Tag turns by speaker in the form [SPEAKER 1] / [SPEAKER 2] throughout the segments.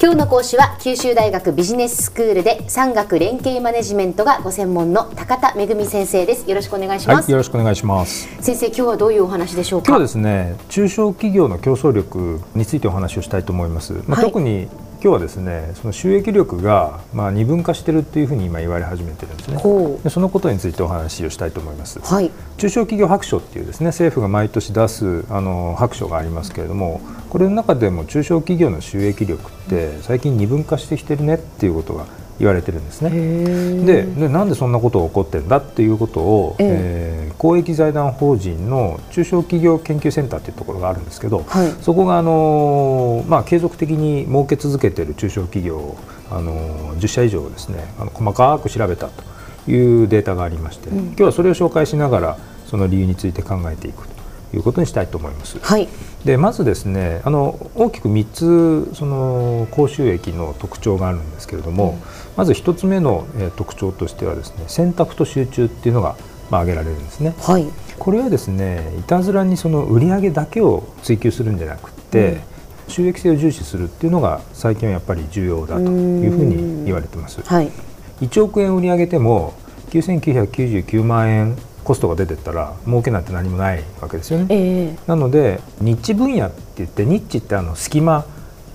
[SPEAKER 1] 今日の講師は九州大学ビジネススクールで産学連携マネジメントがご専門の高田恵先生です。よろしくお願いします、
[SPEAKER 2] はい、よろしくお願いします。
[SPEAKER 1] 先生今日はどういうお話でしょうか？
[SPEAKER 2] 今日はですね中小企業の競争力についてお話をしたいと思います、まあ、はい、特に今日はですねその収益力がまあ二分化しているというふうに今言われ始めてるんですね。でそのことについてお話をしたいと思います、はい、中小企業白書っていうですね政府が毎年出すあの白書がありますけれどもこれの中でも中小企業の収益力って最近二分化してきてるねっていうことが言われてるんですね。ででなんでそんなことが起こってるんだっていうことを、えー、公益財団法人の中小企業研究センターっていうところがあるんですけど、はい、そこがあの、まあ、継続的に設け続けている中小企業をあの10社以上ですねあの細かく調べたというデータがありまして、うん、今日はそれを紹介しながらその理由について考えていくということにしたいと思います。はいでまずですねあの大きく3つその高収益の特徴があるんですけれども、うん、まず1つ目の、えー、特徴としてはですね選択と集中っていうのが、まあ、挙げられるんですね。はい、これはですねいたずらにその売上だけを追求するんじゃなくて、うん、収益性を重視するっていうのが最近はやっぱり重要だというふうに言われてます。はい、1億円売り上げても9999万円コストが出てったら儲けなんて何もないわけですよね。えー、なのでニッチ分野って言ってニッチってあの隙間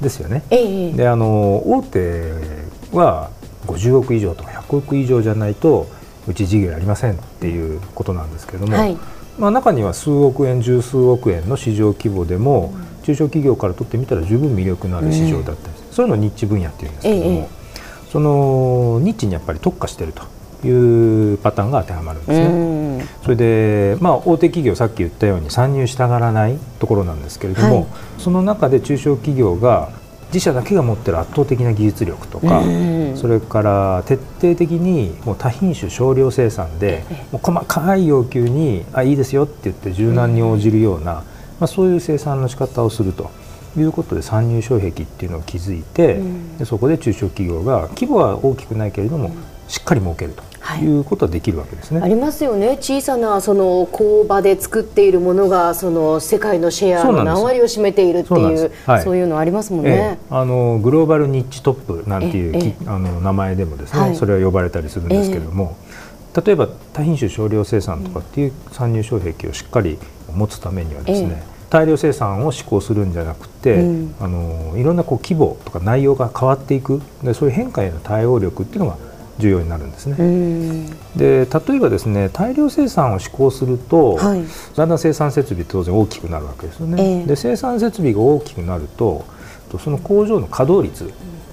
[SPEAKER 2] ですよね。えー、であの大手は50億以上とか100億以上じゃないとうち事業やりませんっていうことなんですけれども、はい、まあ、中には数億円十数億円の市場規模でも、中小企業からとってみたら十分魅力のある市場だったり、うん、そういうのをニッチ分野っていうんですけども、えそのニッチにやっぱり特化しているというパターンが当てはまるんですね。それで、まあ、大手企業さっき言ったように参入したがらないところなんですけれども、はい、その中で中小企業が自社だけが持っている圧倒的な技術力とか、それから徹底的にもう多品種少量生産で、もう細かい要求にあいいですよって言って柔軟に応じるような、まあ、そういう生産の仕方をすると。いうことで参入障壁っていうのを築いて、でそこで中小企業が規模は大きくないけれども、しっかり儲けるとい。うことはできるわけですね。
[SPEAKER 1] ありますよね。小さなその工場で作っているものがその世界のシェアの何割を占めているっていうそう,、そういうのありますもんね、え
[SPEAKER 2] え、あのグローバルニッチトップなんていう、え、あの名前でもですね、はい、それは呼ばれたりするんですけれども、例えば多品種少量生産とかっていう参入障壁をしっかり持つためにはですね、大量生産を施行するんじゃなくて、うん、あのいろんなこう規模とか内容が変わっていく。でそういう変化への対応力っていうのが重要になるんですね。で例えばですね大量生産を施行すると、はい、だんだん生産設備当然大きくなるわけですよね。えー、で生産設備が大きくなるとその工場の稼働率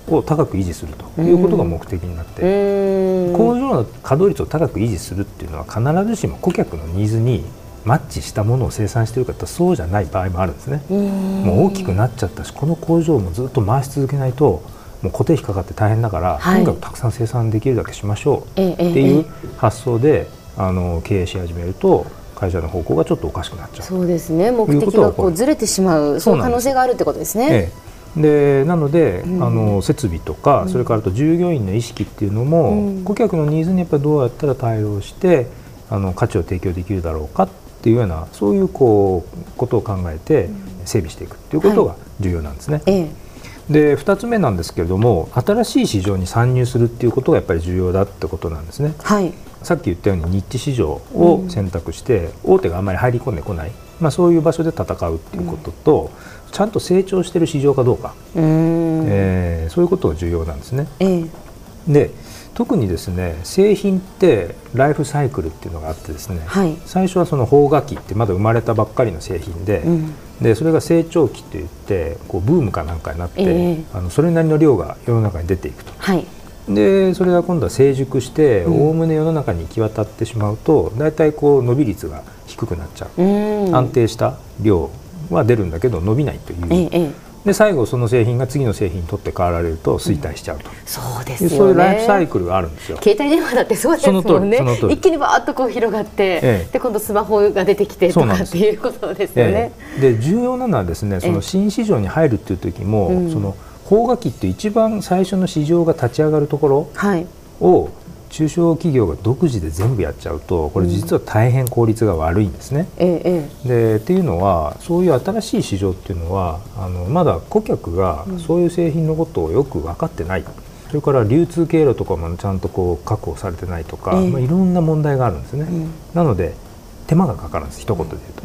[SPEAKER 2] を高く維持するということが目的になって、工場の稼働率を高く維持するっていうのは必ずしも顧客のニーズにマッチしたものを生産しているかとそうじゃない場合もあるんですね。もう大きくなっちゃったしこの工場もずっと回し続けないともう固定費かかって大変だから、はい、とにかくたくさん生産できるだけしましょうっていう発想で、あの経営し始めると会社の方向がちょっとおかしくなっちゃう。
[SPEAKER 1] そうですね。目的がこうずれてしまうそういう可能性があるってことですね。え
[SPEAKER 2] え、でなので、うん、あの設備とか、それからと従業員の意識っていうのも、うん、顧客のニーズにやっぱりどうやったら対応してあの価値を提供できるだろうかっていうようなそういうこうことを考えて整備していくっていうことが重要なんですね。はいええ。で2つ目なんですけれども新しい市場に参入するっていうことがやっぱり重要だってことなんですね。はい、さっき言ったようにニッチ市場を選択して、大手があんまり入り込んでこない、まあ、そういう場所で戦うっていうことと、うん、ちゃんと成長している市場かどうか、うえー、そういうことが重要なんですね。えー、で特にですね製品ってライフサイクルっていうのがあってですね、はい、最初はその邦楽器ってまだ生まれたばっかりの製品でうん、でそれが成長期といってこうブームかなんかになって、えー、あのそれなりの量が世の中に出ていくと。はい。でそれが今度は成熟しておおむね世の中に行き渡ってしまうと大体こう伸び率が低くなっちゃう、う安定した量は出るんだけど伸びないという、ええ、で最後その製品が次の製品に取って代わられると衰退しちゃうと、うん、
[SPEAKER 1] そうですよね。
[SPEAKER 2] そういうライフサイクルがあるんですよ。
[SPEAKER 1] 携帯電話だってそうですもんね。一気にバーッとこう広がって、ええ、で今度スマホが出てきてとかっていうことですよね、
[SPEAKER 2] え、で重要なのはですねその新市場に入るっていう時も、うん、その邦楽器って一番最初の市場が立ち上がるところを、はい中小企業が独自で全部やっちゃうとこれ実は大変効率が悪いんですね。
[SPEAKER 1] うん、
[SPEAKER 2] でっていうのはそういう新しい市場っていうのはあのまだ顧客がそういう製品のことをよく分かってない。それから流通経路とかもちゃんとこう確保されてないとか、まあ、いろんな問題があるんですね、うん、なので手間がかかるんです一言で言うと。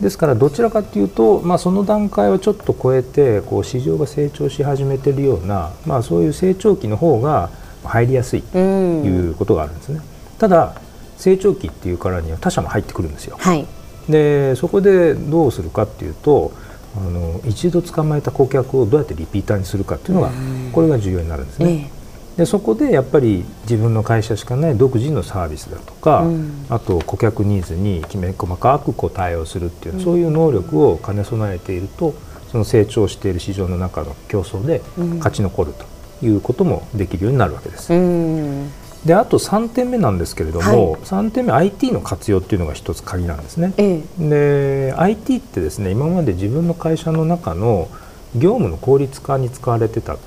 [SPEAKER 2] ですからどちらかというと、まあ、その段階をちょっと超えてこう市場が成長し始めているような、まあ、そういう成長期の方が入りやすいということがあるんですね。ただ成長期っていうからには他社も入ってくるんですよ。
[SPEAKER 1] はい、
[SPEAKER 2] でそこでどうするかっていうとあの一度捕まえた顧客をどうやってリピーターにするかっていうのがこれが重要になるんですね。でそこでやっぱり自分の会社しかない独自のサービスだとか、うん、あと顧客ニーズにきめ細かくこう対応するっていう、うん、そういう能力を兼ね備えているとその成長している市場の中の競争で勝ち残るということもできるようになるわけです。
[SPEAKER 1] うん。
[SPEAKER 2] であと3点目なんですけれども、はい、3点目 IT の活用っていうのが一つ鍵なんですね。
[SPEAKER 1] え
[SPEAKER 2] え、で IT ってですね今まで自分の会社の中の業務の効率化に使われてたと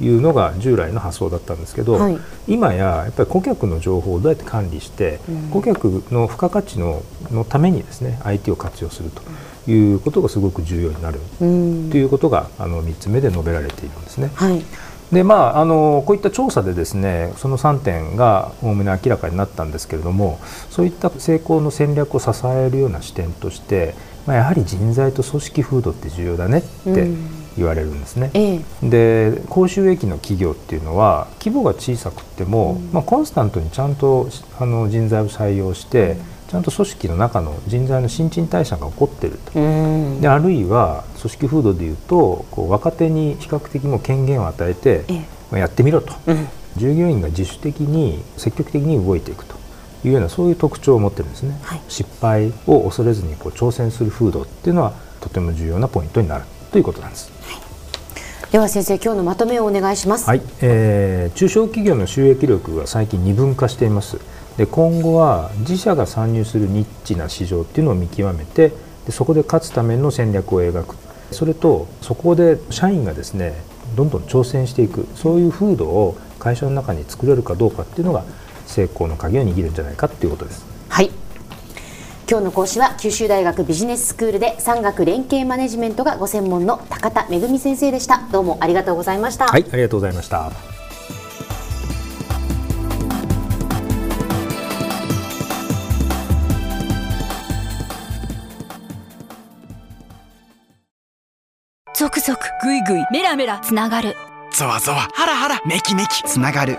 [SPEAKER 2] いうのが従来の発想だったんですけど、はい、今ややっぱり顧客の情報をどうやって管理して、うん、顧客の付加価値ののためにですね IT を活用するということがすごく重要になる、うん、ということがあの3つ目で述べられているんですね。
[SPEAKER 1] はい
[SPEAKER 2] でまあ、あのこういった調査でですねその3点がおおむね明らかになったんですけれどもそういった成功の戦略を支えるような視点として、まあ、やはり人材と組織風土って重要だねって言われるんですね。
[SPEAKER 1] え
[SPEAKER 2] え、で高収益の企業っていうのは規模が小さくても、うん、まあ、コンスタントにちゃんとあの人材を採用して、うんちゃんと組織の中の人材の新陳代謝が起こっていると、であるいは組織風土でいうとこう若手に比較的も権限を与えて、やってみろと、
[SPEAKER 1] うん、
[SPEAKER 2] 従業員が自主的に積極的に動いていくと。いうようなそういう特徴を持ってるんですね、
[SPEAKER 1] はい、
[SPEAKER 2] 失敗を恐れずにこう挑戦する風土っていうのはとても重要なポイントになる。ということなんです。
[SPEAKER 1] はい、では先生今日のまとめをお願いします。
[SPEAKER 2] はい、えー、中小企業の収益力が最近二分化しています。で今後は自社が参入するニッチな市場っていうのを見極めてでそこで勝つための戦略を描くそれとそこで社員がですねどんどん挑戦していくそういう風土を会社の中に作れるかどうかっていうのが成功の鍵を握るんじゃないかっていうことです。
[SPEAKER 1] はい今日の講師は九州大学ビジネススクールで産学連携マネジメントがご専門の高田恵先生でした。どうもありがとうございました。
[SPEAKER 2] はいありがとうございました。
[SPEAKER 3] 続々ぐいぐいメラメラつながる。
[SPEAKER 4] ゾワゾワハラハラメキメキつながる